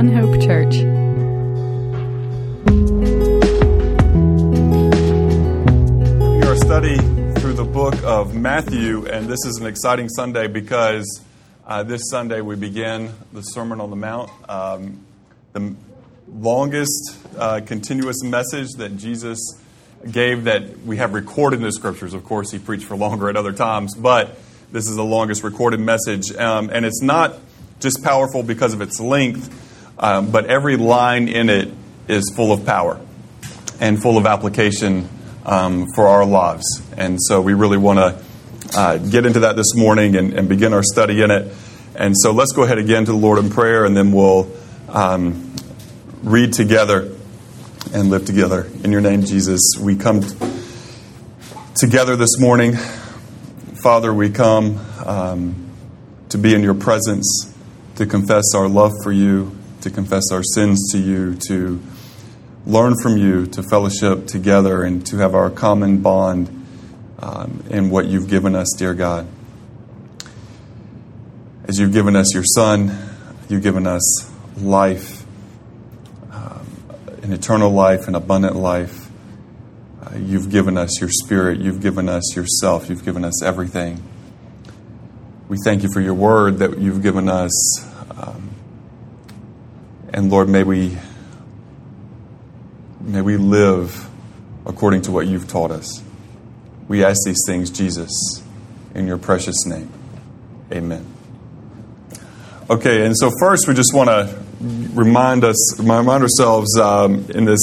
One Hope Church. Our study through the book of Matthew, and this is an exciting Sunday because uh, this Sunday we begin the Sermon on the Mount, um, the longest uh, continuous message that Jesus gave that we have recorded in the scriptures. Of course, he preached for longer at other times, but this is the longest recorded message, um, and it's not just powerful because of its length, um, but every line in it is full of power and full of application um, for our lives. And so we really want to uh, get into that this morning and, and, begin our study in it. And so let's go ahead again to the Lord in prayer, and then we'll um, read together and live together. In your name, Jesus, we come together this morning. Father, we come um, to be in your presence, to confess our love for you, to confess our sins to you, to learn from you, to fellowship together, and to have our common bond um, in what you've given us, dear God. As you've given us your Son, you've given us life, um, an eternal life, an abundant life. Uh, you've given us your Spirit, you've given us yourself, you've given us everything. We thank you for your word that you've given us. Um, and Lord, may we May we live according to what you've taught us. We ask these things, Jesus, in your precious name. Amen. Okay, and so first we just want to remind us, remind ourselves um, in this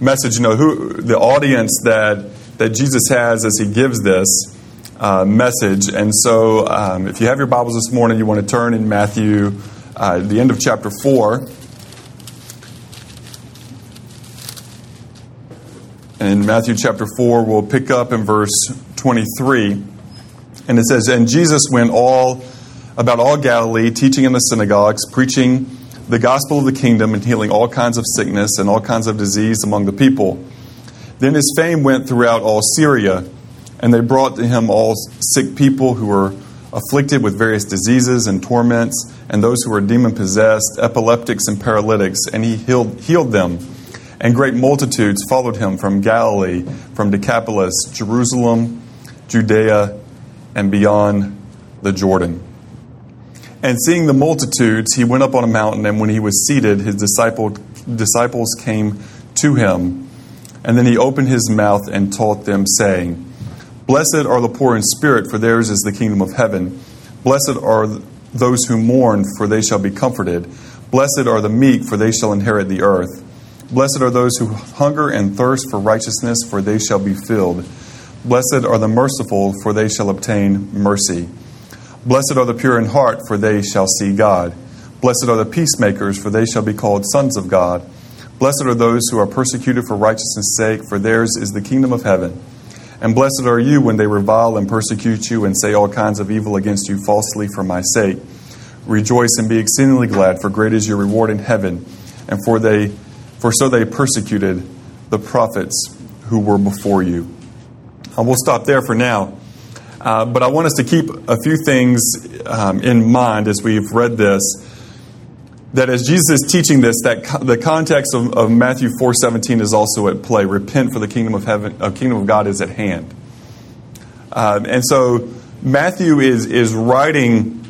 message, you know, who the audience that that Jesus has as he gives this uh, message. And so, um, if you have your Bibles this morning, you want to turn in Matthew, uh, the end of chapter four. In Matthew chapter 4, we'll pick up in verse 23. And it says, And Jesus went all about all Galilee, teaching in the synagogues, preaching the gospel of the kingdom, and healing all kinds of sickness and all kinds of disease among the people. Then his fame went throughout all Syria, and they brought to him all sick people who were afflicted with various diseases and torments, and those who were demon possessed, epileptics, and paralytics, and he healed, healed them. And great multitudes followed him from Galilee, from Decapolis, Jerusalem, Judea, and beyond the Jordan. And seeing the multitudes, he went up on a mountain, and when he was seated, his disciple, disciples came to him. And then he opened his mouth and taught them, saying, Blessed are the poor in spirit, for theirs is the kingdom of heaven. Blessed are those who mourn, for they shall be comforted. Blessed are the meek, for they shall inherit the earth. Blessed are those who hunger and thirst for righteousness, for they shall be filled. Blessed are the merciful, for they shall obtain mercy. Blessed are the pure in heart, for they shall see God. Blessed are the peacemakers, for they shall be called sons of God. Blessed are those who are persecuted for righteousness' sake, for theirs is the kingdom of heaven. And blessed are you when they revile and persecute you and say all kinds of evil against you falsely for my sake. Rejoice and be exceedingly glad, for great is your reward in heaven. And for they for so they persecuted the prophets who were before you. Uh, we'll stop there for now. Uh, but I want us to keep a few things um, in mind as we've read this. That as Jesus is teaching this, that co- the context of, of Matthew four seventeen is also at play. Repent, for the kingdom of heaven, uh, kingdom of God is at hand. Um, and so Matthew is is writing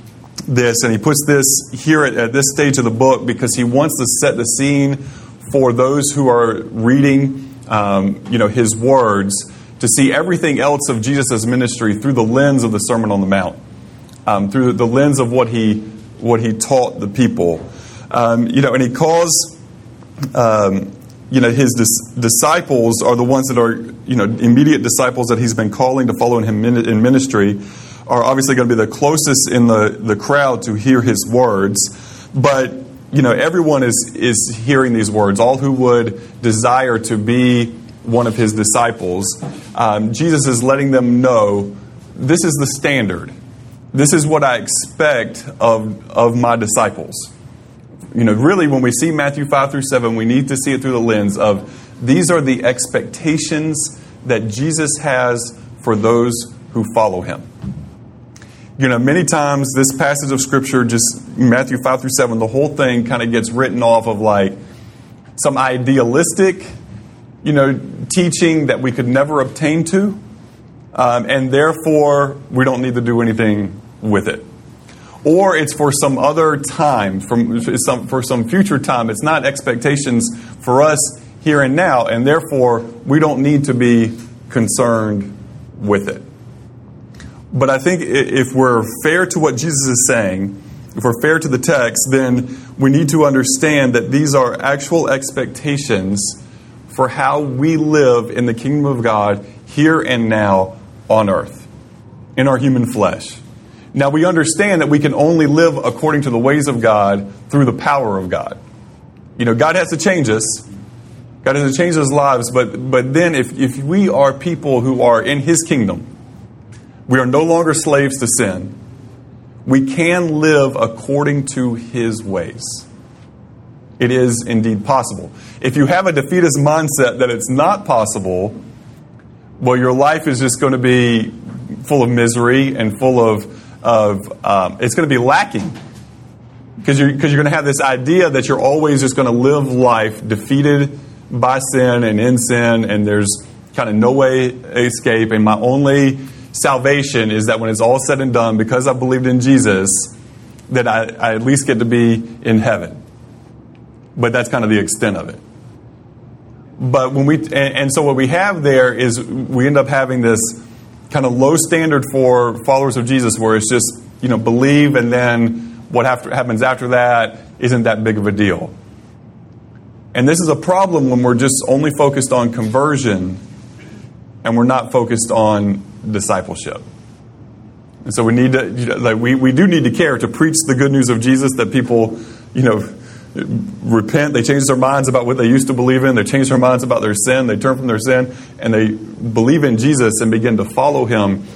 this, and he puts this here at, at this stage of the book because he wants to set the scene for those who are reading, um, you know, his words to see everything else of Jesus' ministry through the lens of the Sermon on the Mount, um, through the lens of what he what he taught the people. Um, you know, and he calls, um, you know, his dis- disciples are the ones that are, you know, immediate disciples that he's been calling to follow in him in ministry, are obviously going to be the closest in the, the crowd to hear his words. But you know, everyone is, is hearing these words, all who would desire to be one of his disciples. Um, Jesus is letting them know this is the standard. This is what I expect of, of my disciples. You know, really, when we see Matthew 5 through 7, we need to see it through the lens of these are the expectations that Jesus has for those who follow him. You know, many times this passage of Scripture just Matthew 5 through 7, the whole thing kind of gets written off of like some idealistic, you know, teaching that we could never obtain to, um, and therefore we don't need to do anything with it. Or it's for some other time, from some, for some future time. It's not expectations for us here and now, and therefore we don't need to be concerned with it. But I think if we're fair to what Jesus is saying, if we're fair to the text, then we need to understand that these are actual expectations for how we live in the kingdom of God here and now on earth, in our human flesh. Now, we understand that we can only live according to the ways of God through the power of God. You know, God has to change us. God has to change our lives, but, but then if, if we are people who are in His kingdom, we are no longer slaves to sin we can live according to his ways. It is indeed possible. If you have a defeatist mindset that it's not possible, well, your life is just going to be full of misery and full of, of um, it's going to be lacking. Because you're, cause you're going to have this idea that you're always just going to live life defeated by sin and in sin, and there's kind of no way escape, and my only salvation is that when it's all said and done, because I believed in Jesus, that I, I at least get to be in heaven. But that's kind of the extent of it. But when we, and, and so what we have there is we end up having this kind of low standard for followers of Jesus where it's just, you know, believe and then what after, happens after that isn't that big of a deal. And this is a problem when we're just only focused on conversion and we're not focused on discipleship. And so we need to, you know, like we, we do need to care to preach the good news of Jesus that people, you know, repent, they change their minds about what they used to believe in, they change their minds about their sin, they turn from their sin, and they believe in Jesus and begin to follow him.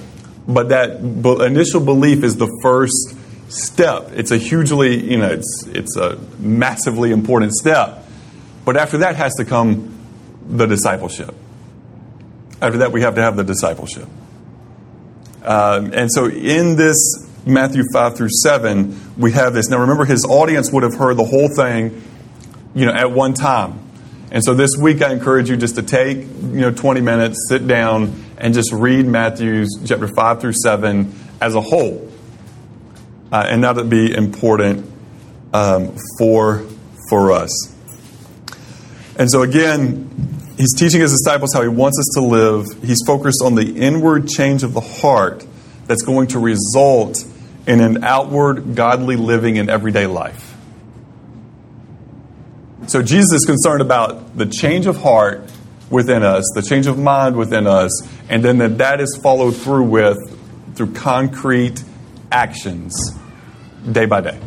But that initial belief is the first step. It's a hugely, you know, it's, it's a massively important step. But after that has to come the discipleship. After that, we have to have the discipleship. Um, and so in this Matthew 5 through 7, we have this. Now remember, his audience would have heard the whole thing, you know, at one time. And so this week I encourage you just to take, you know, 20 minutes, sit down, and just read Matthew chapter 5 through 7 as a whole. Uh, and that would be important um, for, for us. And so again, he's teaching his disciples how he wants us to live. He's focused on the inward change of the heart that's going to result in an outward godly living in everyday life. So Jesus is concerned about the change of heart within us, the change of mind within us, and then that that is followed through with through concrete actions day by day.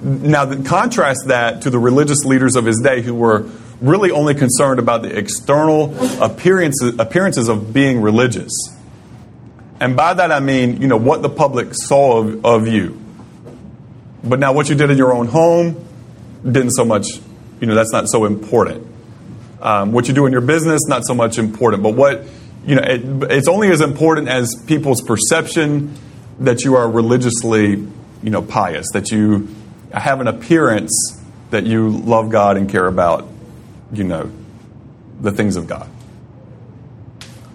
Now, contrast that to the religious leaders of his day who were really only concerned about the external appearances, appearances of being religious. And by that I mean, you know, what the public saw of, of you. But now what you did in your own home didn't so much, you know, that's not so important. Um, what you do in your business, not so much important. But what, you know, it, it's only as important as people's perception that you are religiously, you know, pious, that you have an appearance that you love God and care about you know, the things of God.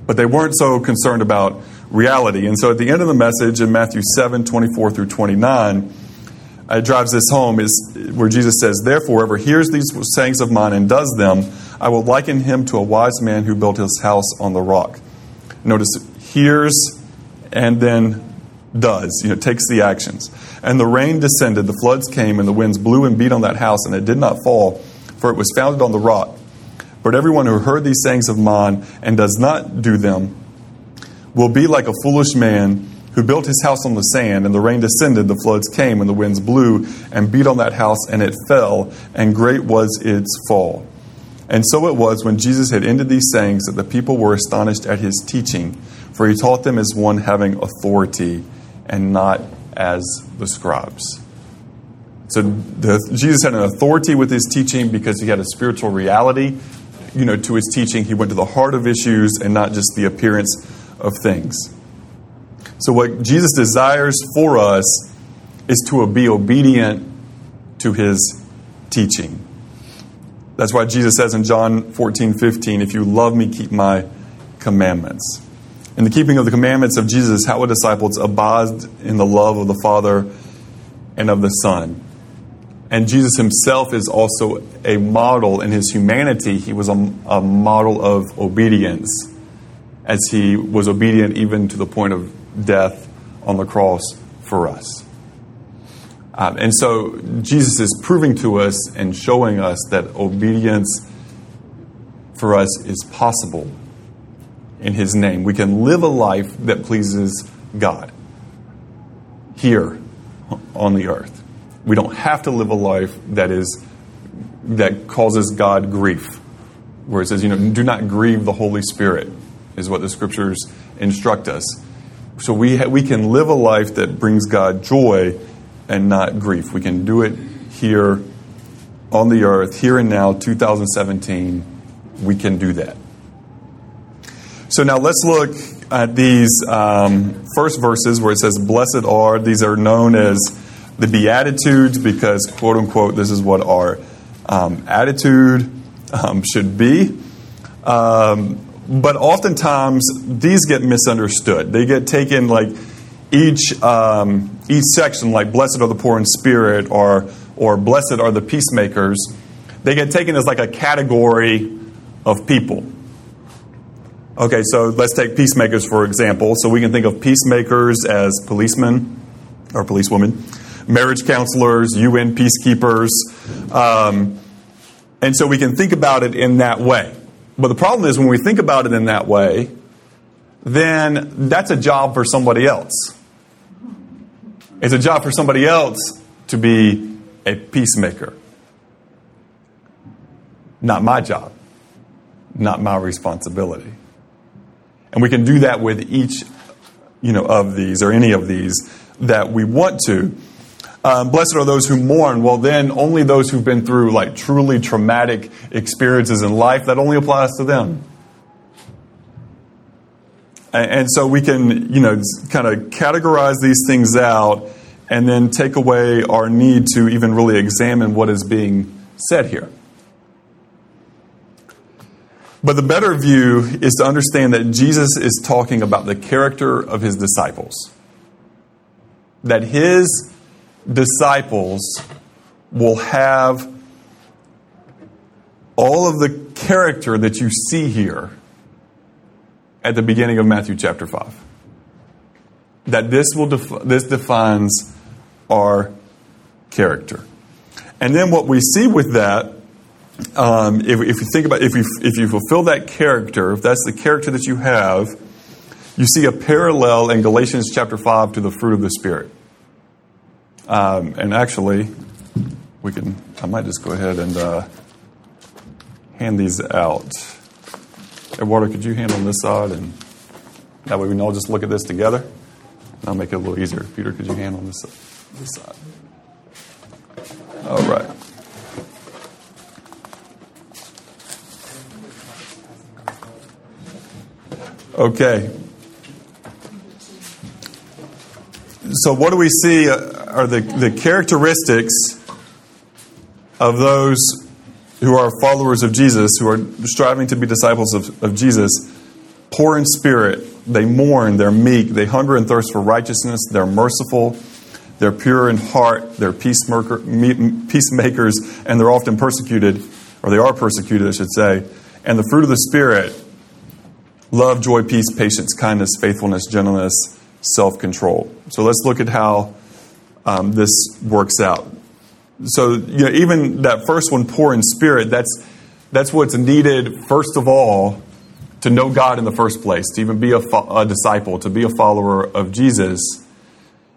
But they weren't so concerned about reality. And so at the end of the message in Matthew 7 24 through 29, it drives this home is where Jesus says, Therefore, whoever hears these sayings of mine and does them, I will liken him to a wise man who built his house on the rock. Notice hears and then does, you know, takes the actions. And the rain descended, the floods came, and the winds blew and beat on that house, and it did not fall for it was founded on the rock. But everyone who heard these sayings of mine and does not do them will be like a foolish man who built his house on the sand, and the rain descended, the floods came, and the winds blew and beat on that house, and it fell, and great was its fall. And so it was when Jesus had ended these sayings that the people were astonished at his teaching, for he taught them as one having authority and not as the scribes. So the, Jesus had an authority with his teaching because he had a spiritual reality, you know, to his teaching. He went to the heart of issues and not just the appearance of things. So what Jesus desires for us is to be obedient to his teaching. That's why Jesus says in John 14, 15, if you love me, keep my commandments. In the keeping of the commandments of Jesus, how would disciples abide in the love of the Father and of the Son? And Jesus himself is also a model in his humanity. He was a, a model of obedience, as he was obedient even to the point of death on the cross for us. Um, and so Jesus is proving to us and showing us that obedience for us is possible in His name. We can live a life that pleases God here on the earth. We don't have to live a life that is that causes God grief. Where it says, you know, do not grieve the Holy Spirit, is what the scriptures instruct us. So we, ha- we can live a life that brings God joy and not grief. We can do it here on the earth, here and now, 2017. We can do that. So now let's look at these um, first verses where it says, Blessed are, these are known as the Beatitudes because, quote unquote, this is what our um, attitude um, should be. Um, but oftentimes these get misunderstood. They get taken like each, um, each section, like blessed are the poor in spirit or, or blessed are the peacemakers, they get taken as like a category of people. Okay, so let's take peacemakers for example. So we can think of peacemakers as policemen or policewomen, marriage counselors, UN peacekeepers. Um, and so we can think about it in that way. But the problem is when we think about it in that way, then that's a job for somebody else. It's a job for somebody else to be a peacemaker. Not my job, not my responsibility. And we can do that with each, you know, of these or any of these that we want to. Um, blessed are those who mourn. Well, then only those who've been through like truly traumatic experiences in life, that only applies to them. And, and so we can, you know, kind of categorize these things out and then take away our need to even really examine what is being said here. But the better view is to understand that Jesus is talking about the character of his disciples. That his disciples will have all of the character that you see here at the beginning of Matthew chapter 5. That this will def- this defines our character. And then what we see with that um, if, if, you think about if you if you fulfill that character, if that's the character that you have, you see a parallel in Galatians chapter five to the fruit of the spirit. Um, and actually, we can. I might just go ahead and uh, hand these out. Eduardo, could you hand on this side, and that way we can all just look at this together. And I'll make it a little easier. Peter, could you hand this this side? All right. Okay. So, what do we see are the, the characteristics of those who are followers of Jesus, who are striving to be disciples of, of Jesus? Poor in spirit, they mourn, they're meek, they hunger and thirst for righteousness, they're merciful, they're pure in heart, they're peacemakers, and they're often persecuted, or they are persecuted, I should say. And the fruit of the Spirit love, joy, peace, patience, kindness, faithfulness, gentleness, self control. So let's look at how um, this works out. So, you know, even that first one, poor in spirit, that's, that's what's needed, first of all, to know God in the first place, to even be a, fo- a disciple, to be a follower of Jesus.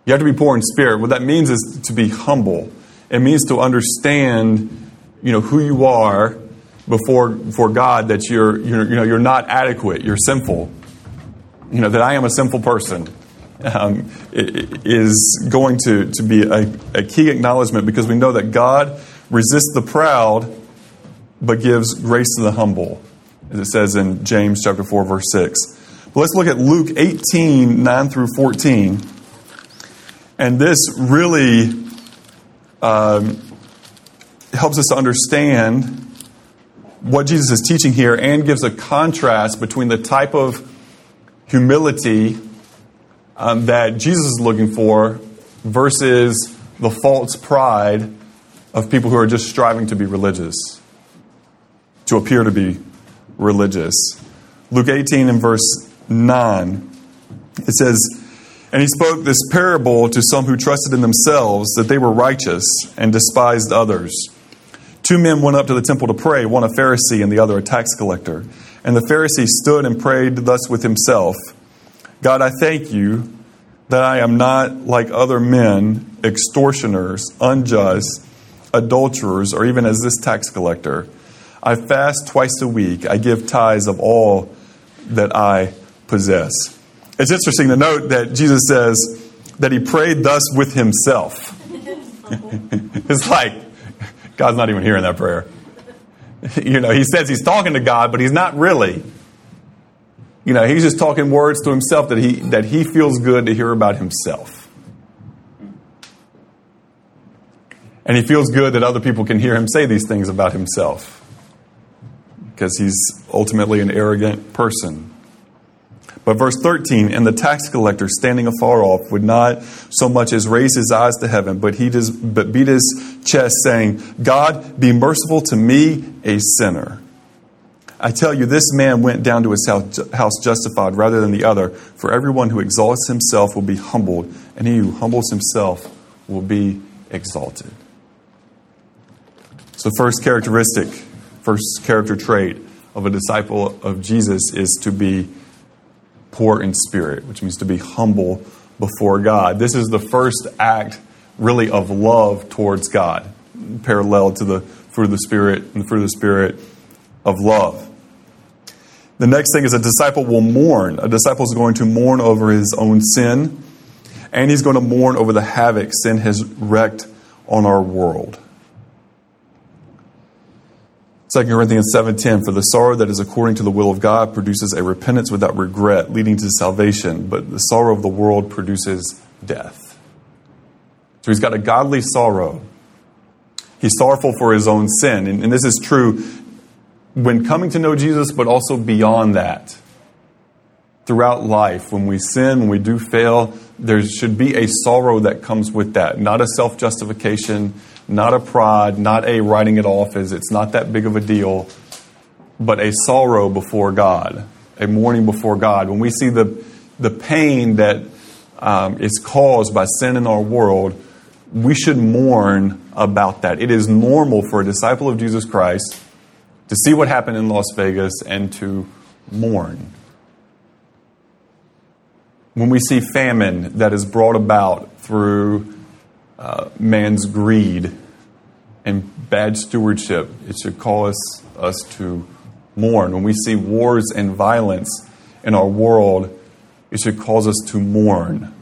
You have to be poor in spirit. What that means is to be humble. It means to understand, you know, who you are before, before God that you're, you're, you know, you're not adequate, you're sinful. You know, that I am a sinful person um, is going to, to be a, a key acknowledgement because we know that God resists the proud but gives grace to the humble, as it says in James chapter 4, verse 6. But let's look at Luke 18, 9 through 14. And this really um, helps us to understand what Jesus is teaching here and gives a contrast between the type of humility um, that Jesus is looking for versus the false pride of people who are just striving to be religious, to appear to be religious. Luke 18 and verse 9, it says, And he spoke this parable to some who trusted in themselves that they were righteous and despised others. Two men went up to the temple to pray, one a Pharisee and the other a tax collector. And the Pharisee stood and prayed thus with himself God, I thank you that I am not like other men, extortioners, unjust, adulterers, or even as this tax collector. I fast twice a week. I give tithes of all that I possess. It's interesting to note that Jesus says that he prayed thus with himself. it's like God's not even hearing that prayer. You know, he says he's talking to God, but he's not really. You know, he's just talking words to himself that he that he feels good to hear about himself. And he feels good that other people can hear him say these things about himself. Because he's ultimately an arrogant person. But verse 13, and the tax collector standing afar off would not so much as raise his eyes to heaven, but he does, but beat his chest, saying, God, be merciful to me, a sinner. I tell you, this man went down to his house justified rather than the other. For everyone who exalts himself will be humbled, and he who humbles himself will be exalted. So, first characteristic, first character trait of a disciple of Jesus is to be poor in spirit, which means to be humble before God. This is the first act, really, of love towards God, parallel to the fruit of the Spirit and the fruit of the Spirit of love. The next thing is a disciple will mourn. A disciple is going to mourn over his own sin, and he's going to mourn over the havoc sin has wreaked on our world. 2 Corinthians 7:10 for the sorrow that is according to the will of God produces a repentance without regret leading to salvation but the sorrow of the world produces death. So he's got a godly sorrow. He's sorrowful for his own sin and, and this is true when coming to know Jesus but also beyond that. Throughout life when we sin, when we do fail, there should be a sorrow that comes with that, not a self-justification not a pride, not a writing it off as it's not that big of a deal, but a sorrow before God, a mourning before God. When we see the, the pain that um, is caused by sin in our world, we should mourn about that. It is normal for a disciple of Jesus Christ to see what happened in Las Vegas and to mourn. When we see famine that is brought about through uh, man's greed and bad stewardship. It should cause us to mourn. When we see wars and violence in our world, it should cause us to mourn.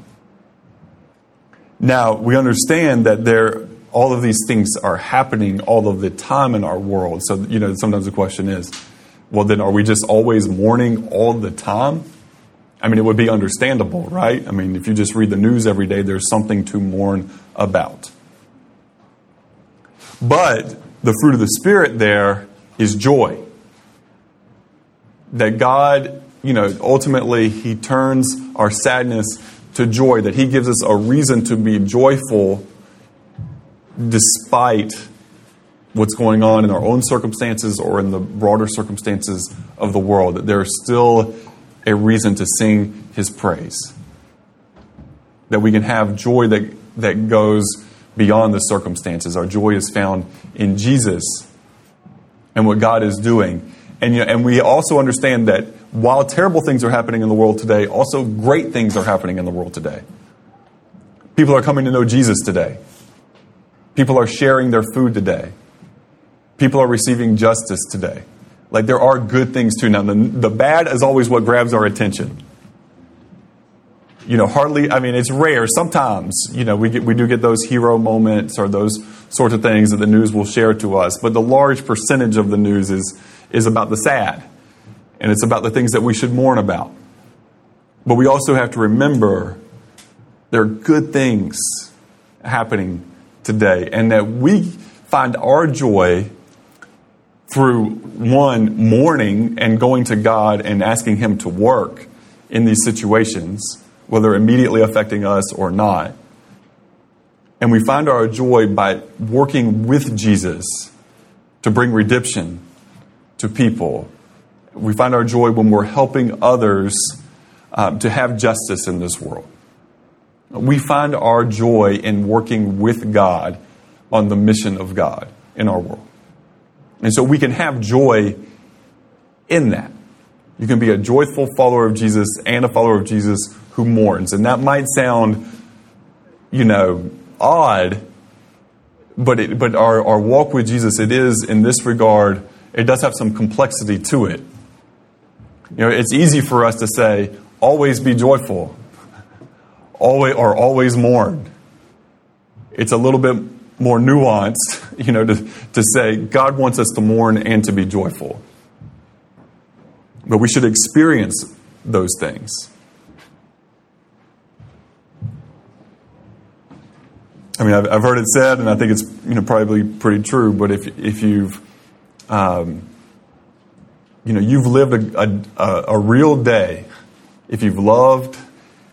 Now, we understand that there all of these things are happening all of the time in our world. So, you know, sometimes the question is, well, then are we just always mourning all the time? I mean, it would be understandable, right? I mean, if you just read the news every day, there's something to mourn about. But the fruit of the Spirit there is joy. That God, you know, ultimately, He turns our sadness to joy, that He gives us a reason to be joyful despite what's going on in our own circumstances or in the broader circumstances of the world, that there is still a reason to sing his praise. That we can have joy that, that goes beyond the circumstances. Our joy is found in Jesus and what God is doing. And, you know, and we also understand that while terrible things are happening in the world today, also great things are happening in the world today. People are coming to know Jesus today. People are sharing their food today. People are receiving justice today. Like there are good things too. Now, the, the bad is always what grabs our attention. You know, hardly, I mean, it's rare. Sometimes, you know, we, get, we do get those hero moments or those sorts of things that the news will share to us. But the large percentage of the news is, is about the sad. And it's about the things that we should mourn about. But we also have to remember There are good things happening today, and that we find our joy through one, mourning and going to God and asking Him to work in these situations, whether immediately affecting us or not. And we find our joy by working with Jesus to bring redemption to people. We find our joy when we're helping others um, to have justice in this world. We find our joy in working with God on the mission of God in our world. And so we can have joy in that. You can be a joyful follower of Jesus and a follower of Jesus who mourns. And that might sound, you know, odd, but, it, but our, our walk with Jesus, it is in this regard, it does have some complexity to it. You know, it's easy for us to say, always be joyful, always, or always mourn. It's a little bit more nuanced, you know, to, to say God wants us to mourn and to be joyful. But we should experience those things. I mean, I've, I've heard it said, and I think it's you know probably pretty true. But if if you've um, you know you've lived a, a, a real day, if you've loved,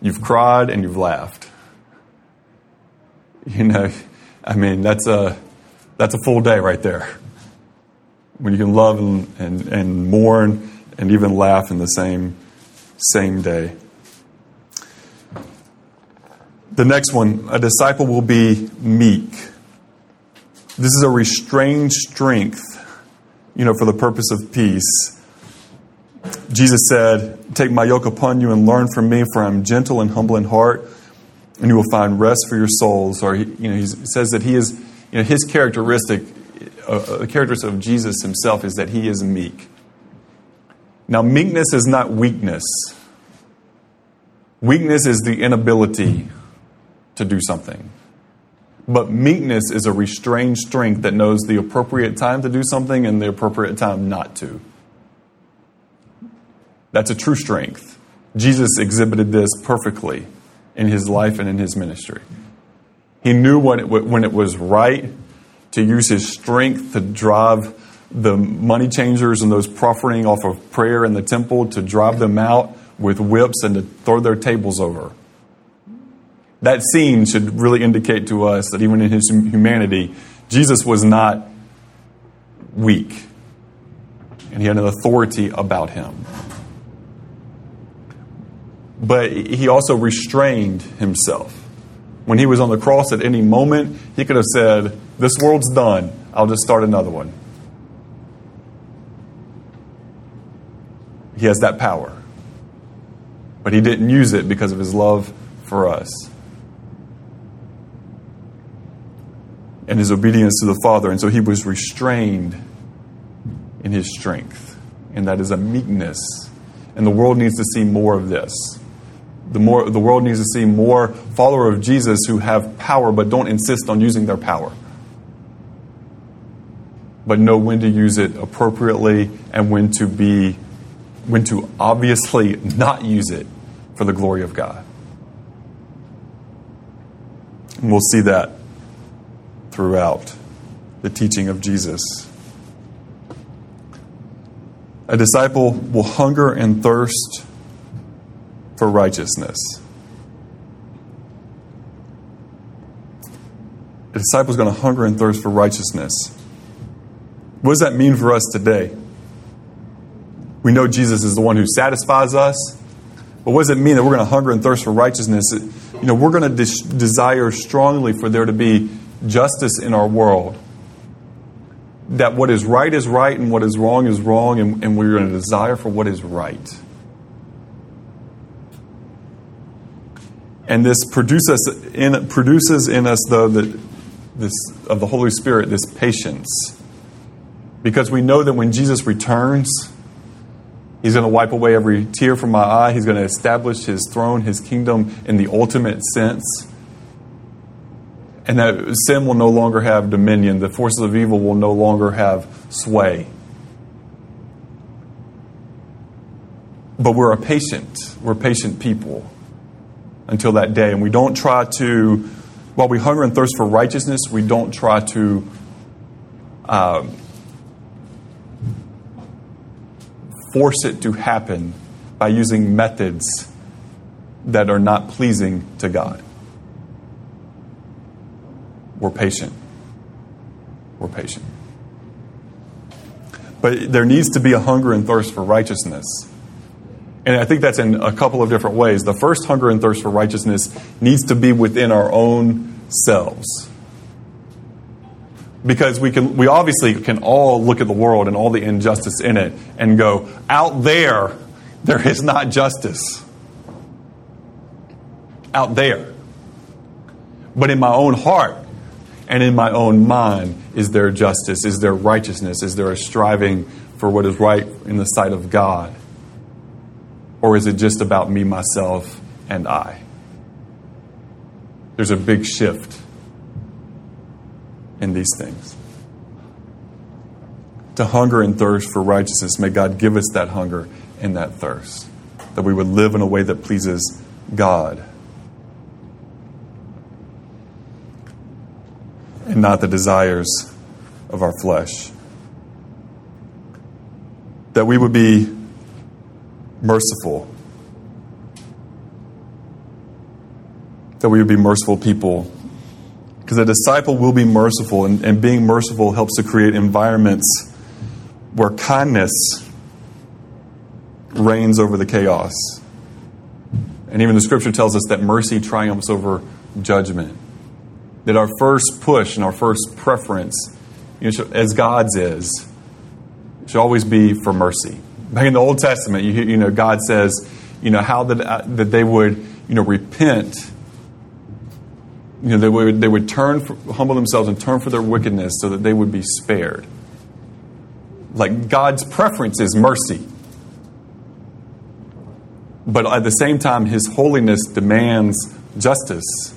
you've cried, and you've laughed, you know, I mean that's a that's a full day right there. When you can love and, and, and mourn and even laugh in the same same day. The next one, a disciple will be meek. This is a restrained strength, you know, for the purpose of peace. Jesus said, Take my yoke upon you and learn from me, for I'm gentle and humble in heart, and you will find rest for your souls. Or, you know, he says that he is, you know, his characteristic, uh, a characteristic of Jesus himself is that he is meek. Now, meekness is not weakness, weakness is the inability to do something. But meekness is a restrained strength that knows the appropriate time to do something and the appropriate time not to. That's a true strength. Jesus exhibited this perfectly in his life and in his ministry. He knew when it, when it was right to use his strength to drive the money changers and those profiting off of prayer in the temple to drive them out with whips and to throw their tables over that scene should really indicate to us that even in his humanity, Jesus was not weak, and he had an authority about him. But he also restrained himself. When he was on the cross at any moment, he could have said, This world's done. I'll just start another one. He has that power. But he didn't use it because of his love for us. and his obedience to the Father. And so he was restrained in his strength. And that is a meekness. And the world needs to see more of this. The, more, the world needs to see more followers of Jesus who have power but don't insist on using their power. But know when to use it appropriately and when to be when to obviously not use it for the glory of God. And we'll see that throughout the teaching of Jesus. A disciple will hunger and thirst for righteousness. A disciple is going to hunger and thirst for righteousness. What does that mean for us today? We know Jesus is the one who satisfies us, but what does it mean that we're going to hunger and thirst for righteousness? You know, we're going to des- desire strongly for there to be justice in our world. That what is right is right and what is wrong is wrong, and, and we're going to desire for what is right. And this produces in, produces in us, though, the, this, of the Holy Spirit, this patience. Because we know that when Jesus returns, He's going to wipe away every tear from my eye. He's going to establish His throne, His kingdom in the ultimate sense and that sin will no longer have dominion. The forces of evil will no longer have sway. But we're a patient. We're patient people. Until that day. And we don't try to, while we hunger and thirst for righteousness, we don't try to uh, force it to happen by using methods that are not pleasing to God. We're patient. We're patient. But there needs to be a hunger and thirst for righteousness. And I think that's in a couple of different ways. The first hunger and thirst for righteousness needs to be within our own selves. Because we can we obviously can all look at the world and all the injustice in it and go, out there, there is not justice. Out there. But in my own heart and in my own mind, is there justice? Is there righteousness? Is there a striving for what is right in the sight of God? Or is it just about me, myself, and I? There's a big shift in these things. To hunger and thirst for righteousness, may God give us that hunger and that thirst, that we would live in a way that pleases God and not the desires of our flesh. That we would be merciful. That we would be merciful people. Because a disciple will be merciful, and, and being merciful helps to create environments where kindness reigns over the chaos. And even the scripture tells us that mercy triumphs over judgment. That our first push and our first preference, you know, as God's is, should always be for mercy. Back in the Old Testament, you, you know, God says, you know, how that, uh, that they would, you know, repent. You know, they would, they would turn, for, humble themselves and turn for their wickedness so that they would be spared. Like God's preference is mercy. But at the same time, His holiness demands justice.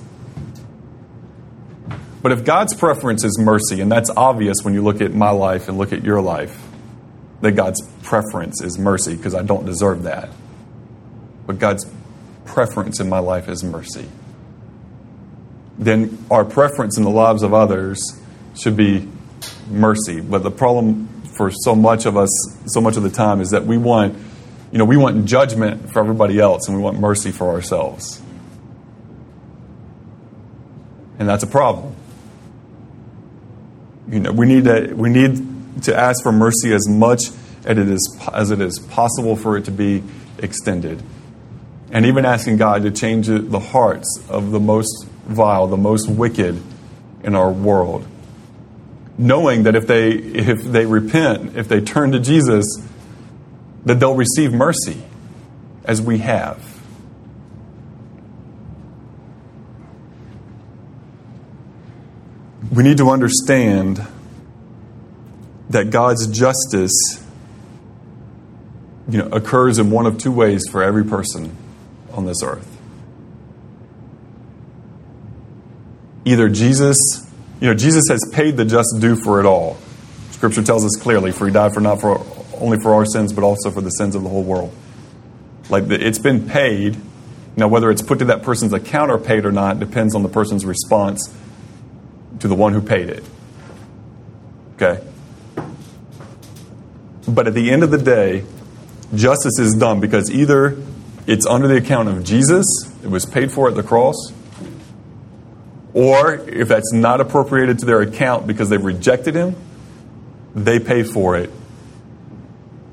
But if God's preference is mercy, and that's obvious when you look at my life and look at your life, that God's preference is mercy because I don't deserve that. But God's preference in my life is mercy. Then our preference in the lives of others should be mercy. But the problem for so much of us, so much of the time, is that we want, you know, we want judgment for everybody else and we want mercy for ourselves. And that's a problem. You know, we need to, we need to ask for mercy as much as it is, as it is possible for it to be extended. And even asking God to change the hearts of the most vile, the most wicked in our world. Knowing that if they, if they repent, if they turn to Jesus, that they'll receive mercy as we have. We need to understand that God's justice you know, occurs in one of two ways for every person on this earth. Either Jesus, you know, Jesus has paid the just due for it all. Scripture tells us clearly, for he died for not for only for our sins, but also for the sins of the whole world. Like the, it's been paid. Now, whether it's put to that person's account or paid or not depends on the person's response to the one who paid it. Okay? But at the end of the day, justice is done because either it's under the account of Jesus, it was paid for at the cross, or if that's not appropriated to their account because they've rejected him, they pay for it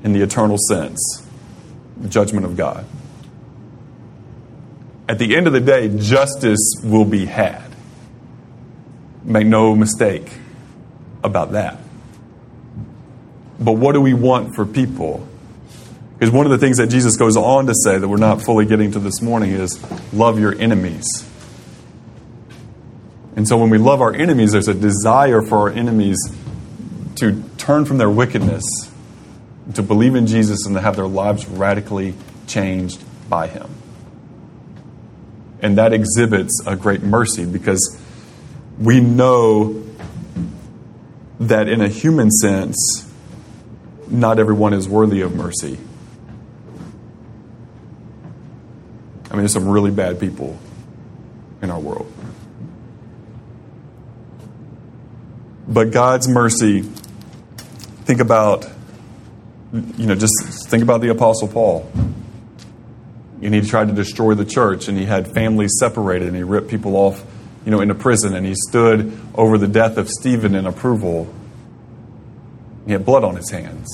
in the eternal sense, the judgment of God. At the end of the day, justice will be had. Make no mistake about that. But what do we want for people? Because one of the things that Jesus goes on to say that we're not fully getting to this morning is love your enemies. And so when we love our enemies, there's a desire for our enemies to turn from their wickedness, to believe in Jesus, and to have their lives radically changed by Him. And that exhibits a great mercy because we know that in a human sense, not everyone is worthy of mercy. I mean, there's some really bad people in our world. But God's mercy, think about, you know, just think about the Apostle Paul. And he tried to destroy the church, and he had families separated, and he ripped people off, you know, into prison, and he stood over the death of Stephen in approval. He had blood on his hands.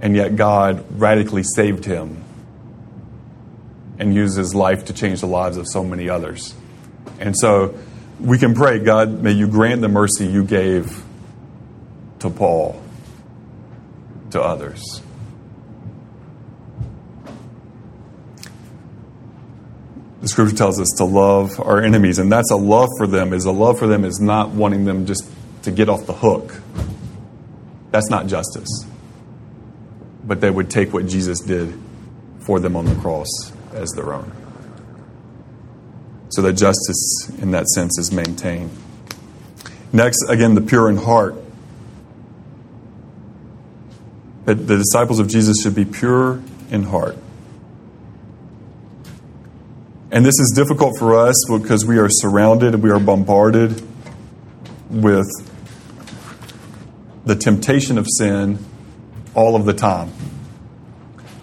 And yet God radically saved him and used his life to change the lives of so many others. And so we can pray, God, may you grant the mercy you gave to Paul to others. The scripture tells us to love our enemies, and that's a love for them. Is a love for them is not wanting them just to get off the hook. That's not justice. But they would take what Jesus did for them on the cross as their own so that justice in that sense is maintained. Next, again, the pure in heart. That the disciples of Jesus should be pure in heart. And this is difficult for us because we are surrounded, and we are bombarded with the temptation of sin all of the time.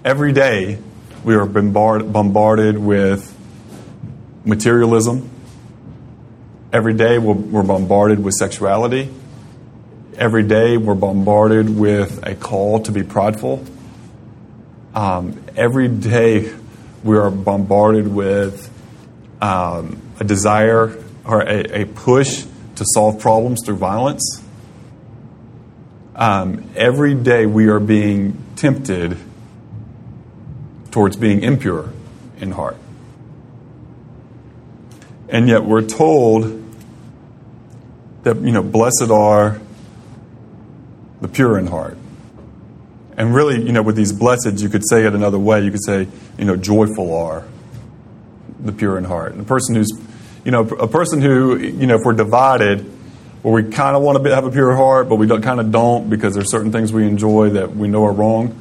Every day, we are bombarded with materialism. Every day we're bombarded with sexuality. Every day we're bombarded with a call to be prideful. Um, every day we are bombarded with um, a desire or a, a, push to solve problems through violence. Um, every day we are being tempted towards being impure in heart. And yet we're told that, you know, blessed are the pure in heart. And really, you know, with these blessed, you could say it another way. You could say, you know, joyful are the pure in heart. And a person who's, you know, a person who, you know, if we're divided, where we kind of want to have a pure heart, but we kind of don't because there's certain things we enjoy that we know are wrong.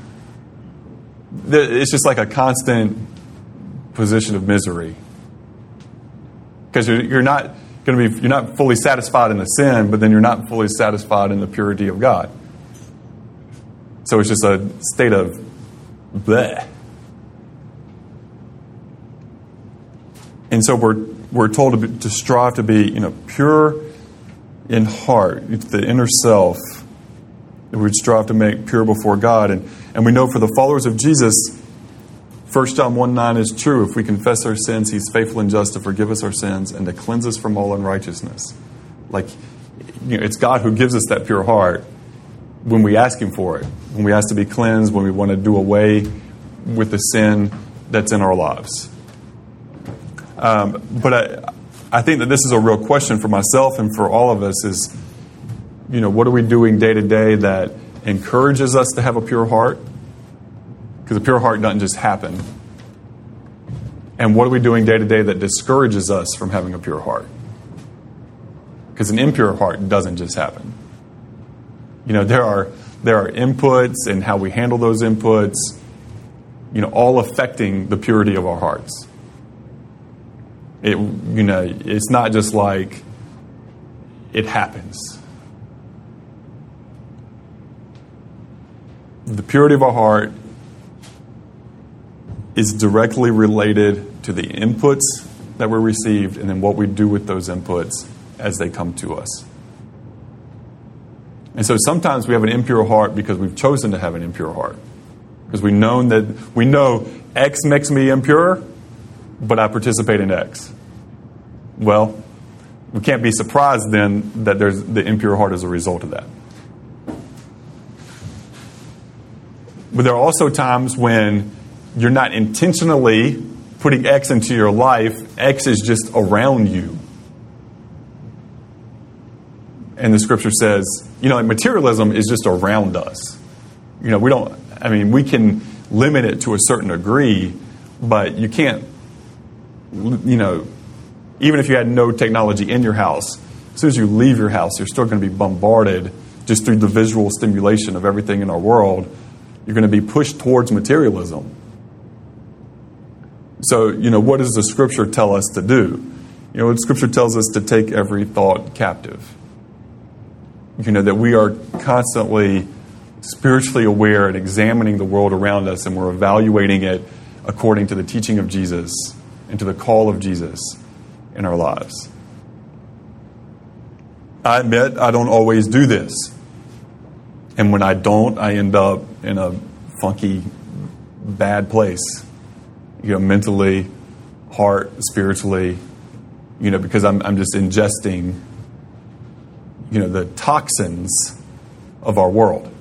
It's just like a constant position of misery because you're, you're not going to be you're not fully satisfied in the sin, but then you're not fully satisfied in the purity of God. So it's just a state of bleh. And so we're we're told to, be, to strive to be you know pure in heart, the inner self. We strive to make pure before God, and and we know for the followers of Jesus 1 John 1 9 is true. If we confess our sins, he's faithful and just to forgive us our sins and to cleanse us from all unrighteousness. Like, you know, it's God who gives us that pure heart when we ask him for it, when we ask to be cleansed, when we want to do away with the sin that's in our lives. Um, but I, I think that this is a real question for myself and for all of us is, you know, what are we doing day to day that encourages us to have a pure heart? Because a pure heart doesn't just happen. And what are we doing day to day that discourages us from having a pure heart? Because an impure heart doesn't just happen. You know, there are there are inputs and how we handle those inputs, you know, all affecting the purity of our hearts. It you know, it's not just like it happens. The purity of our heart is directly related to the inputs that were received and then what we do with those inputs as they come to us. And so sometimes we have an impure heart because we've chosen to have an impure heart. Because we know that we know X makes me impure, but I participate in X. Well, we can't be surprised then that there's the impure heart as a result of that. But there are also times when you're not intentionally putting X into your life, X is just around you. And the scripture says, you know, like materialism is just around us. You know, we don't, I mean, we can limit it to a certain degree, but you can't, you know, even if you had no technology in your house, as soon as you leave your house, you're still going to be bombarded just through the visual stimulation of everything in our world. You're going to be pushed towards materialism. So, you know, what does the scripture tell us to do? You know, scripture tells us to take every thought captive. You know, that we are constantly spiritually aware and examining the world around us and we're evaluating it according to the teaching of Jesus and to the call of Jesus in our lives. I admit I don't always do this. And when I don't, I end up in a funky, bad place. You know, mentally, heart, spiritually, you know, because I'm, I'm just ingesting, you know, the toxins of our world.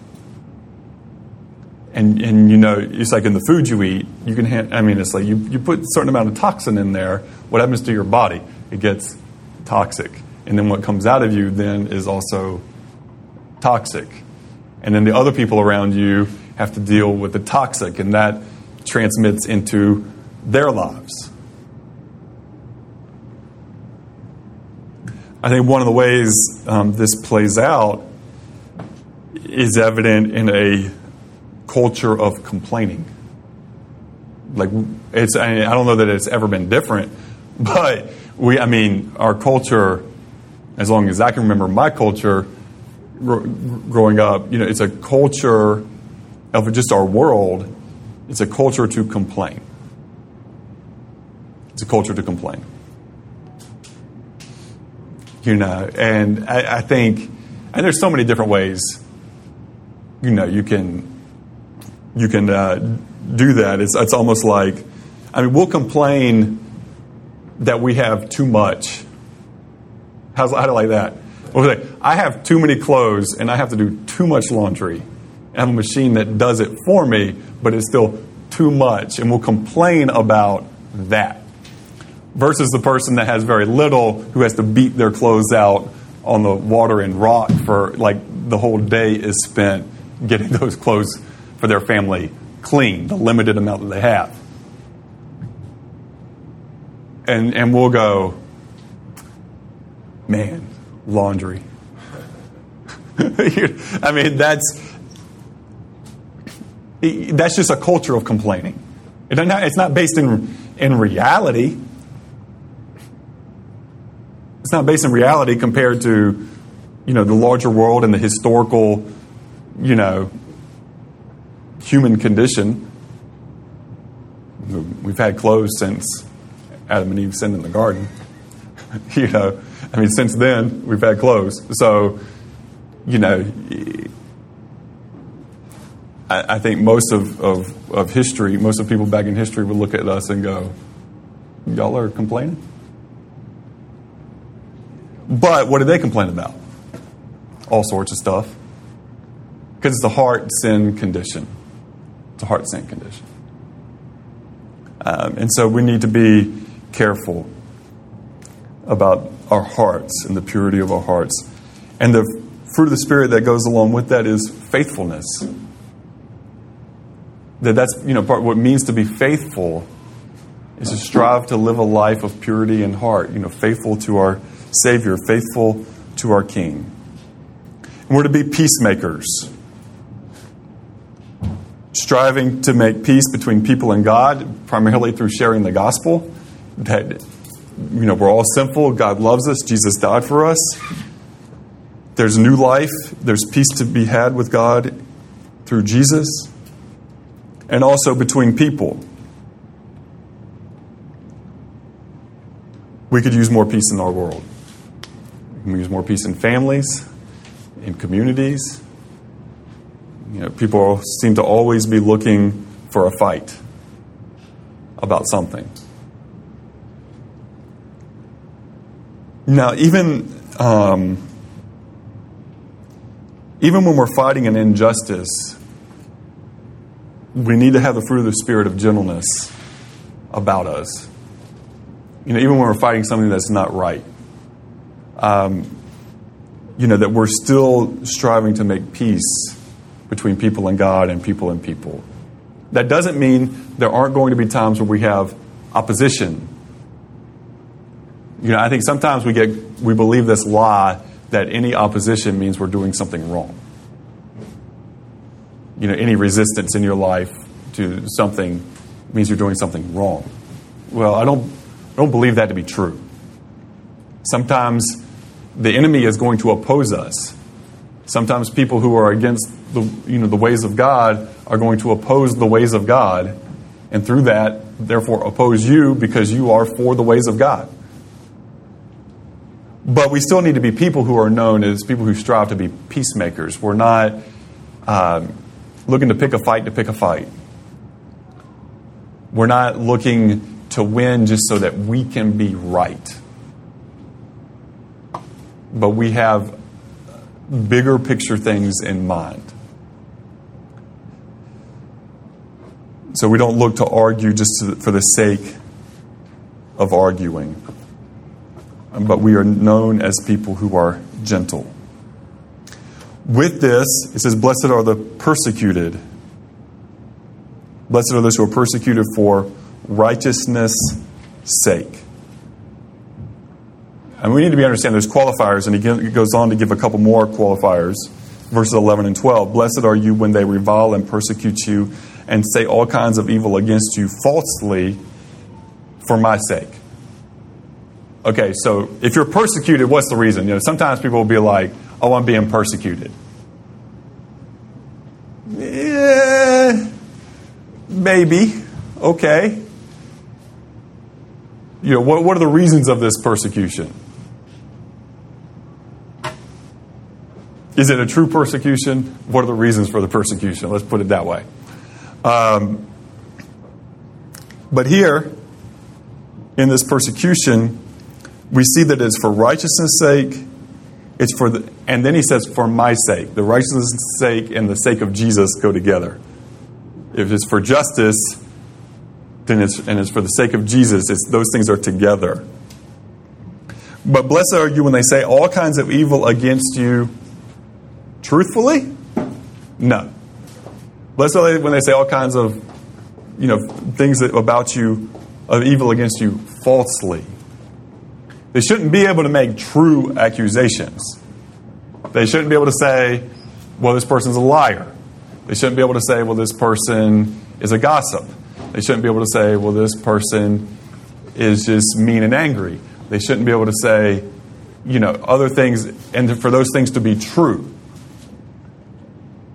And, and you know, it's like in the food you eat, you can, ha- I mean, it's like you, you put a certain amount of toxin in there, what happens to your body? It gets toxic. And then what comes out of you then is also toxic. And then the other people around you have to deal with the toxic, and that transmits into their lives. I think one of the ways um, this plays out is evident in a culture of complaining. Like it's, I, mean, I don't know that it's ever been different, but we, I mean, our culture, as long as I can remember, my culture growing up, you know, it's a culture of just our world. It's a culture to complain. It's a culture to complain. You know, and I, I think, and there's so many different ways. You know, you can you can uh, do that. It's it's almost like, I mean, we'll complain that we have too much. How's how do I like that? Say, I have too many clothes and I have to do too much laundry. I have a machine that does it for me, but it's still too much, and we'll complain about that. Versus the person that has very little who has to beat their clothes out on the water and rock for like the whole day is spent getting those clothes for their family clean, the limited amount that they have. And, and we'll go, man, laundry. I mean, that's that's just a culture of complaining. It it's not based in, in reality. It's not based in reality compared to, you know, the larger world and the historical, you know, human condition. We've had clothes since Adam and Eve sinned in the garden. you know, I mean, since then, we've had clothes. So, you know, I, I think most of, of, of history, most of people back in history would look at us and go, Y'all are complaining? But what did they complain about? All sorts of stuff. Because it's a heart sin condition. It's a heart sin condition. Um, and so we need to be careful about our hearts and the purity of our hearts. And the fruit of the Spirit that goes along with that is faithfulness. That that's, you know, part what it means to be faithful is to strive to live a life of purity in heart, you know, faithful to our Savior, faithful to our King. And we're to be peacemakers striving to make peace between people and God, primarily through sharing the gospel. That you know we're all sinful. God loves us. Jesus died for us. There's new life. There's peace to be had with God through Jesus, and also between people. We could use more peace in our world. We can use more peace in families, in communities, you know, people seem to always be looking for a fight about something. Now, even um, even when we're fighting an injustice, we need to have the fruit of the spirit of gentleness about us. You know, even when we're fighting something that's not right, um, you know, that we're still striving to make peace between people and God and people and people. That doesn't mean there aren't going to be times where we have opposition. You know, I think sometimes we get we believe this lie that any opposition means we're doing something wrong. You know, any resistance in your life to something means you're doing something wrong. well, I don't, I don't believe that to be true. Sometimes the enemy is going to oppose us. Sometimes people who are against the, you know, the ways of God are going to oppose the ways of God, and through that, therefore, oppose you because you are for the ways of God. But we still need to be people who are known as people who strive to be peacemakers. We're not um, looking to pick a fight to pick a fight. We're not looking to win just so that we can be right. But we have bigger picture things in mind. So we don't look to argue just to, for the sake of arguing but we are known as people who are gentle. With this, it says, Blessed are the persecuted. Blessed are those who are persecuted for righteousness' sake. And we need to be understand there's qualifiers, and he goes on to give a couple more qualifiers. Verses 11 and 12. Blessed are you when they revile and persecute you and say all kinds of evil against you falsely for my sake. Okay, so if you're persecuted, what's the reason? You know, sometimes people will be like, "Oh, I'm being persecuted." Yeah, maybe. Okay. You know, what, what are the reasons of this persecution? Is it a true persecution? What are the reasons for the persecution? Let's put it that way. Um, but here, in this persecution, we see that it's for righteousness' sake. It's for the, and then he says, for my sake. The righteousness' sake and the sake of Jesus go together. If it's for justice, then it's, and it's for the sake of Jesus, it's, those things are together. But blessed are you when they say all kinds of evil against you truthfully? No. Blessed are they when they say all kinds of, you know, things that, about you, of evil against you falsely. They shouldn't be able to make true accusations. They shouldn't be able to say, well, this person's a liar. They shouldn't be able to say, well, this person is a gossip. They shouldn't be able to say, well, this person is just mean and angry. They shouldn't be able to say, you know, other things, and for those things to be true.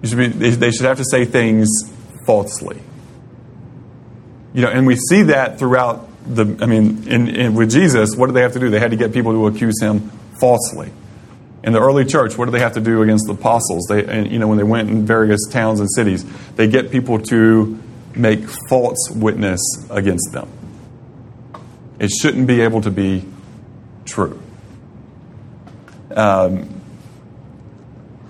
Should be, they should have to say things falsely. You know, and we see that throughout the, I mean, in, in, with Jesus, what did they have to do? They had to get people to accuse him falsely. In the early church, what did they have to do against the apostles? They, and, you know, when they went in various towns and cities, they get people to make false witness against them. It shouldn't be able to be true. Um,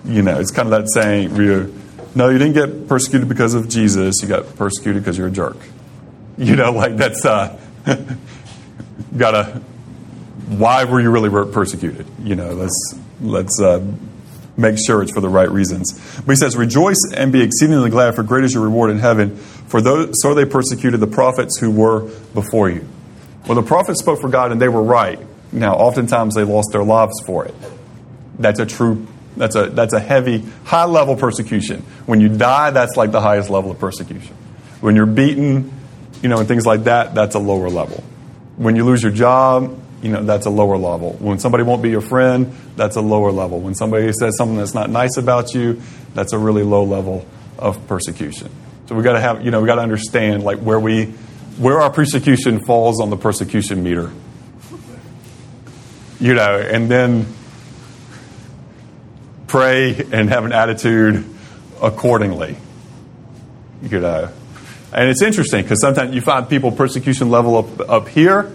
you know, it's kind of that saying, you, no, you didn't get persecuted because of Jesus. You got persecuted because you're a jerk. You know, like that's uh, gotta. Why were you really persecuted? You know, let's let's uh, make sure it's for the right reasons. But he says, "Rejoice and be exceedingly glad, for great is your reward in heaven. For those so they persecuted the prophets who were before you." Well, the prophets spoke for God, and they were right. Now, oftentimes they lost their lives for it. That's a true. That's a that's a heavy, high level persecution. When you die, that's like the highest level of persecution. When you're beaten, you know, and things like that, that's a lower level. When you lose your job, you know, that's a lower level. When somebody won't be your friend, that's a lower level. When somebody says something that's not nice about you, that's a really low level of persecution. So we got to have, you know, we got to understand like where we, where our persecution falls on the persecution meter. You know, and then pray and have an attitude accordingly. You know, and it's interesting because sometimes you find people persecution level up, up here,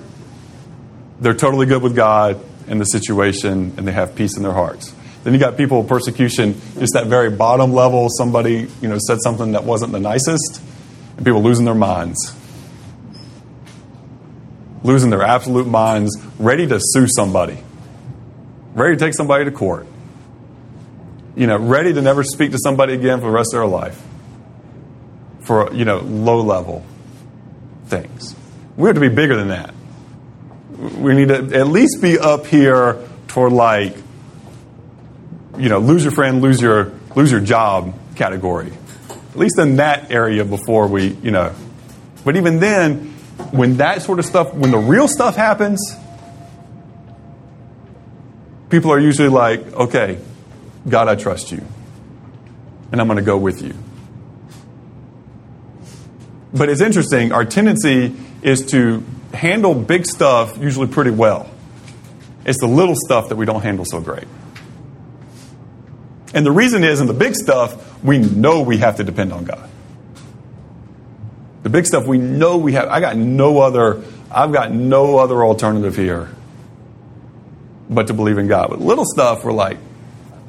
they're totally good with God and the situation and they have peace in their hearts. Then you got people persecution, just that very bottom level, somebody, you know, said something that wasn't the nicest, and people losing their minds. Losing their absolute minds, ready to sue somebody. Ready to take somebody to court. You know, ready to never speak to somebody again for the rest of their life for you know low level things. We have to be bigger than that. We need to at least be up here toward like you know lose your friend, lose your lose your job category. At least in that area before we you know. But even then, when that sort of stuff, when the real stuff happens, people are usually like, okay, God, I trust you. And I'm going to go with you. But it's interesting, our tendency is to handle big stuff usually pretty well. It's the little stuff that we don't handle so great. And the reason is, in the big stuff, we know we have to depend on God. The big stuff we know we have. I got no other. I've got no other alternative here, but to believe in God. But little stuff, we're like,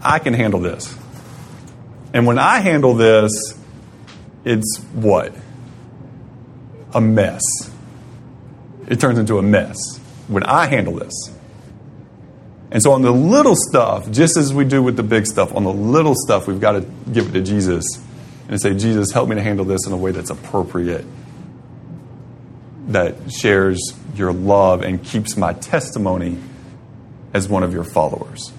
I can handle this. And when I handle this, it's what? A mess. It turns into a mess when I handle this. And so, on the little stuff, just as we do with the big stuff, on the little stuff, we've got to give it to Jesus and say, Jesus, help me to handle this in a way that's appropriate, that shares your love and keeps my testimony as one of your followers.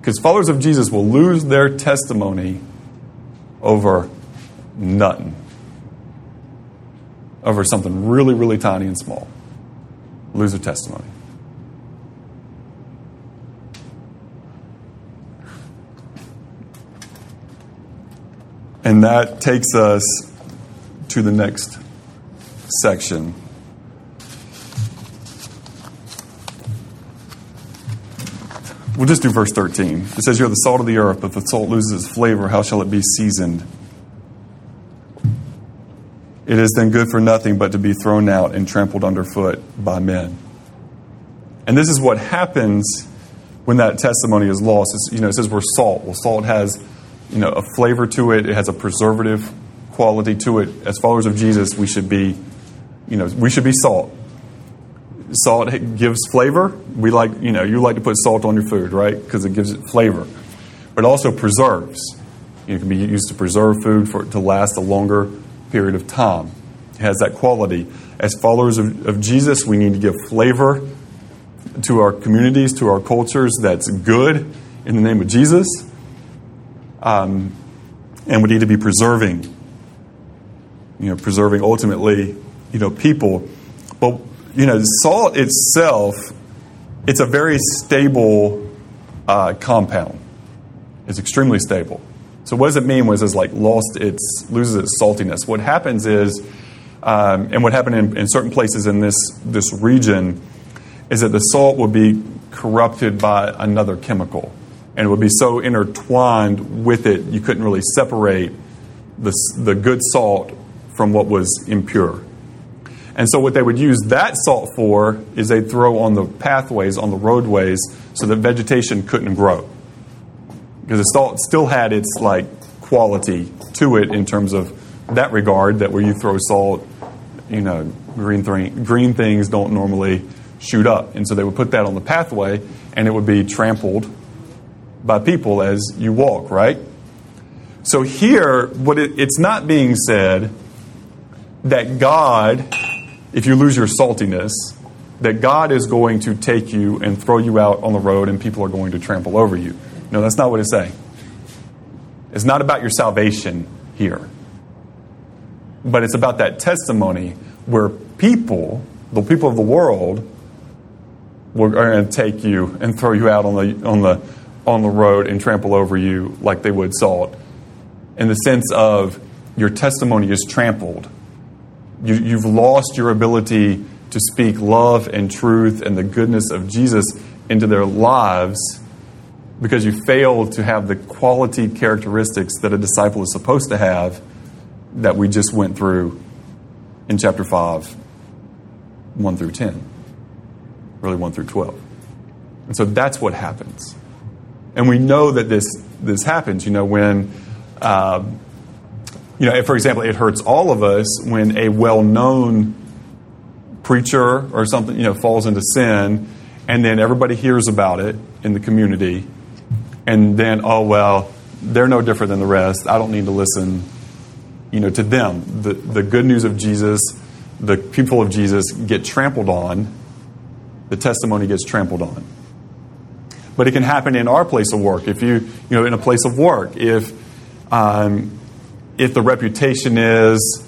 Because followers of Jesus will lose their testimony over nothing, over something really, really tiny and small. Lose their testimony. And that takes us to the next section. We'll just do verse 13. It says, You're the salt of the earth, but if the salt loses its flavor, how shall it be seasoned? It is then good for nothing but to be thrown out and trampled underfoot by men. And this is what happens when that testimony is lost. It's, you know, it says we're salt. Well, salt has you know, a flavor to it. It has a preservative quality to it. As followers of Jesus, we should be, you know, we should be salt. Salt gives flavor. We like, you know, you like to put salt on your food, right? Because it gives it flavor. But it also preserves. It can be used to preserve food for it to last a longer period of time. It has that quality. As followers of, of Jesus, we need to give flavor to our communities, to our cultures that's good in the name of Jesus. Um, and we need to be preserving, you know, preserving ultimately, you know, people. But, you know, salt itself, it's a very stable uh, compound. It's extremely stable. So what does it mean when it's like lost its, loses its saltiness? What happens is, um, and what happened in, in certain places in this, this region, is that the salt would be corrupted by another chemical and it would be so intertwined with it you couldn't really separate the, the good salt from what was impure. And so, what they would use that salt for is they'd throw on the pathways, on the roadways, so that vegetation couldn't grow. Because the salt still had its like quality to it in terms of that regard, that where you throw salt, you know, green, th- green things don't normally shoot up. And so they would put that on the pathway, and it would be trampled by people as you walk, right? So here, what it, it's not being said that God, if you lose your saltiness, that God is going to take you and throw you out on the road and people are going to trample over you. No, that's not what it's saying. It's not about your salvation here. But it's about that testimony where people, the people of the world, are going to take you and throw you out on the, on the on the road and trample over you like they would salt. In the sense of your testimony is trampled. You, you've lost your ability to speak love and truth and the goodness of Jesus into their lives because you fail to have the quality characteristics that a disciple is supposed to have that we just went through in chapter 5, 1 through 10. Really, 1 through 12. And so that's what happens. And we know that this, this happens, you know, when, uh, you know, if, for example, it hurts all of us when a well known preacher or something, you know, falls into sin, and then everybody hears about it in the community, and then, oh, well, they're no different than the rest. I don't need to listen, you know, to them. The, the good news of Jesus, the people of Jesus get trampled on, the testimony gets trampled on but it can happen in our place of work. If you, you know, in a place of work, if, um, if the reputation is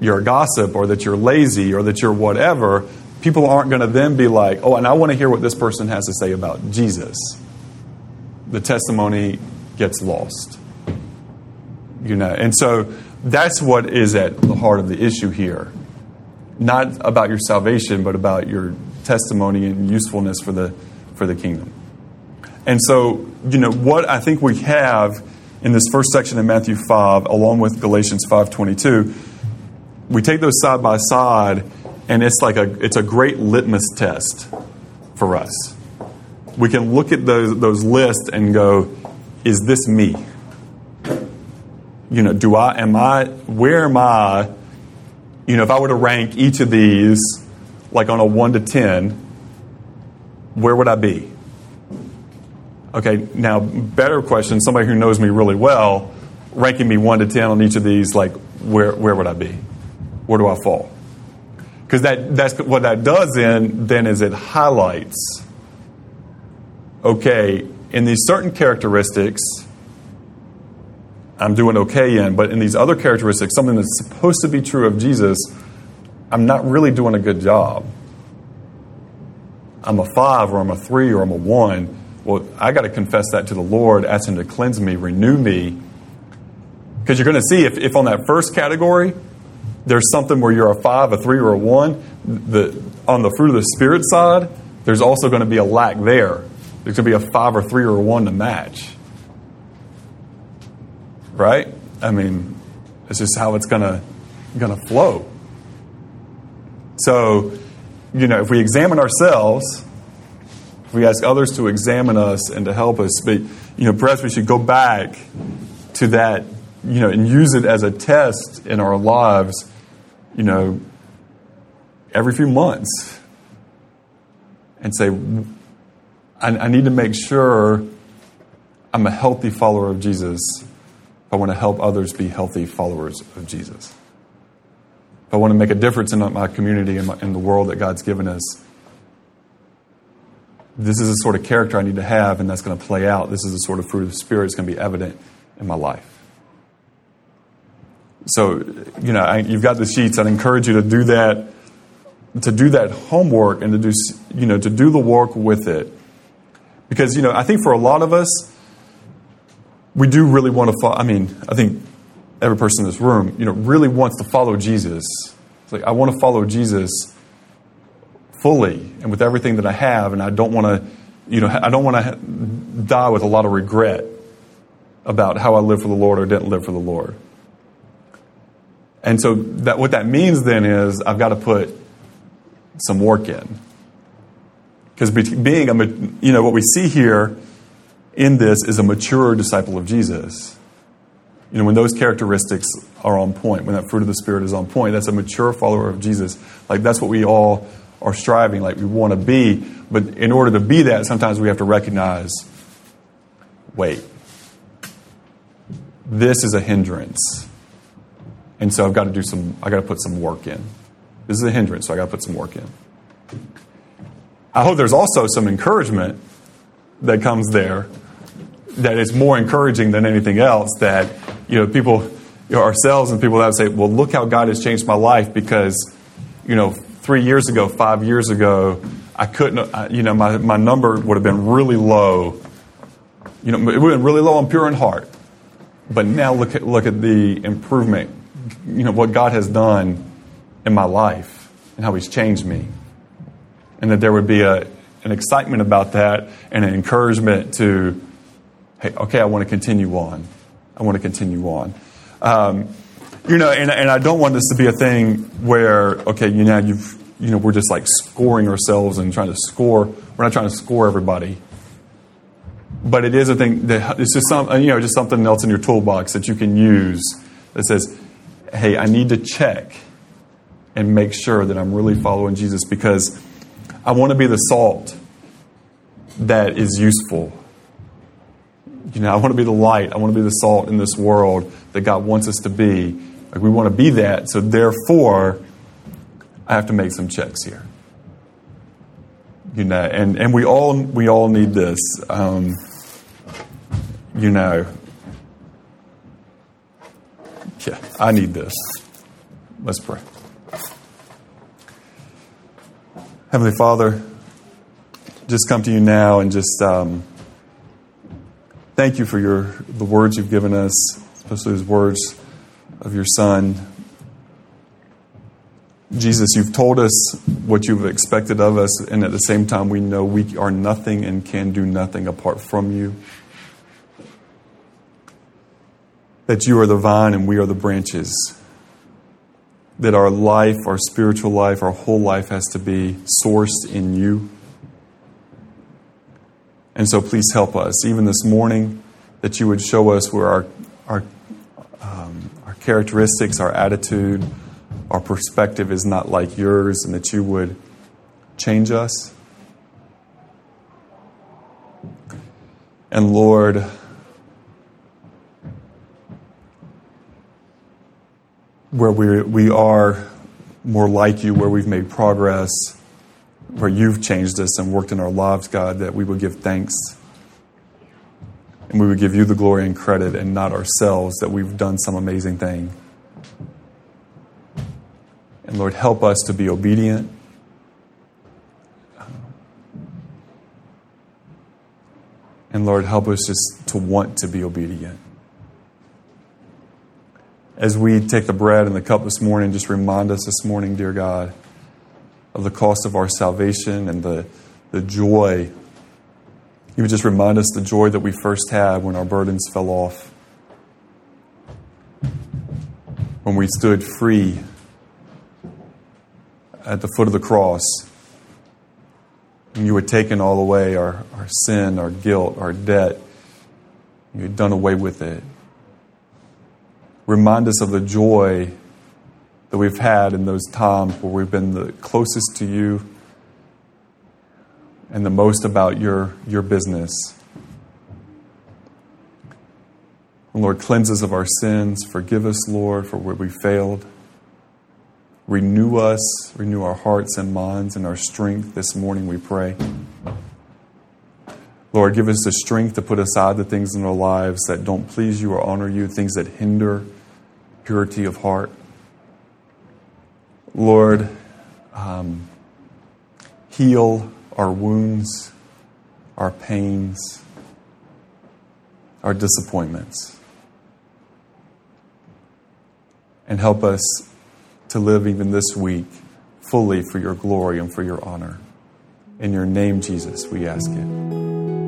you're a gossip or that you're lazy or that you're whatever, people aren't going to then be like, oh, and I want to hear what this person has to say about Jesus. The testimony gets lost. You know, and so that's what is at the heart of the issue here. Not about your salvation, but about your testimony and usefulness for the for the kingdom. And so, you know, what I think we have in this first section of Matthew 5, along with Galatians 5.22, we take those side by side, and it's like a, it's a great litmus test for us. We can look at those, those lists and go, is this me? You know, do I, am I, where am I, you know, if I were to rank each of these, like on a 1 to 10, where would I be? Okay, now, better question somebody who knows me really well, ranking me 1 to 10 on each of these, like, where, where would I be? Where do I fall? Because that, that's what that does then, then is it highlights, okay, in these certain characteristics, I'm doing okay in, but in these other characteristics, something that's supposed to be true of Jesus, I'm not really doing a good job. I'm a five, or I'm a three, or I'm a one. Well, I got to confess that to the Lord, ask Him to cleanse me, renew me. Because you're going to see if, if on that first category, there's something where you're a five, a three, or a one, the, on the fruit of the Spirit side, there's also going to be a lack there. There's going to be a five, or three, or one to match. Right? I mean, it's just how it's going to going to flow. So, you know, if we examine ourselves, if we ask others to examine us and to help us, but, you know, perhaps we should go back to that, you know, and use it as a test in our lives, you know, every few months and say, I, I need to make sure I'm a healthy follower of Jesus. I want to help others be healthy followers of Jesus. I want to make a difference in my community and in the world that God's given us, this is the sort of character I need to have, and that's going to play out. This is the sort of fruit of the Spirit that's going to be evident in my life. So, you know, I, you've got the sheets. I'd encourage you to do that, to do that homework, and to do, you know, to do the work with it, because you know, I think for a lot of us, we do really want to. Follow, I mean, I think every person in this room, you know, really wants to follow Jesus. It's like, I want to follow Jesus fully and with everything that I have, and I don't want to, you know, I don't want to die with a lot of regret about how I lived for the Lord or didn't live for the Lord. And so that what that means then is I've got to put some work in. Because being a, you know, what we see here in this is a mature disciple of Jesus you know, when those characteristics are on point, when that fruit of the Spirit is on point, that's a mature follower of Jesus. Like, that's what we all are striving, like, we want to be. But in order to be that, sometimes we have to recognize wait, this is a hindrance. And so I've got to do some, I've got to put some work in. This is a hindrance, so I've got to put some work in. I hope there's also some encouragement that comes there that is more encouraging than anything else that you know, people, you know, ourselves and people that say, well, look how God has changed my life because, you know, three years ago, five years ago, I couldn't, you know, my, my number would have been really low. You know, it would have been really low on pure in heart. But now look at, look at the improvement, you know, what God has done in my life and how He's changed me. And that there would be a, an excitement about that and an encouragement to, hey, okay, I want to continue on. I want to continue on. Um, you know, and, and I don't want this to be a thing where, okay, you know, you've, you know, we're just like scoring ourselves and trying to score. We're not trying to score everybody. But it is a thing that it's just some, you know, just something else in your toolbox that you can use that says, hey, I need to check and make sure that I'm really following Jesus because I want to be the salt that is useful you know, I want to be the light. I want to be the salt in this world that God wants us to be. Like we want to be that. So therefore, I have to make some checks here. You know, and, and we all we all need this. Um, you know, yeah, I need this. Let's pray. Heavenly Father, just come to you now and just um, thank you for your the words you've given us, especially those words of your Son. Jesus, you've told us what you've expected of us, and at the same time, we know we are nothing and can do nothing apart from you. That you are the vine and we are the branches. That our life, our spiritual life, our whole life has to be sourced in you. And so please help us, even this morning, that you would show us where our, our, um, our characteristics, our attitude, our perspective is not like yours, and that you would change us. And Lord, where we, we are more like you, where we've made progress, where you've changed us and worked in our lives, God, that we would give thanks. And we would give you the glory and credit and not ourselves that we've done some amazing thing. And Lord, help us to be obedient. And Lord, help us just to want to be obedient as we take the bread and the cup this morning, just remind us this morning, dear God, of the cost of our salvation and the, the joy. You would just remind us the joy that we first had when our burdens fell off, when we stood free at the foot of the cross. And you had taken all away our, our sin, our guilt, our debt. You had done away with it remind us of the joy that we've had in those times where we've been the closest to you and the most about your, your business. Lord, cleanse us of our sins. Forgive us, Lord, for where we failed. Renew us, renew our hearts and minds and our strength this morning, we pray. Lord, give us the strength to put aside the things in our lives that don't please you or honor you, things that hinder purity of heart. Lord, um, heal our wounds, our pains, our disappointments, and help us to live even this week fully for your glory and for your honor. In your name, Jesus, we ask it.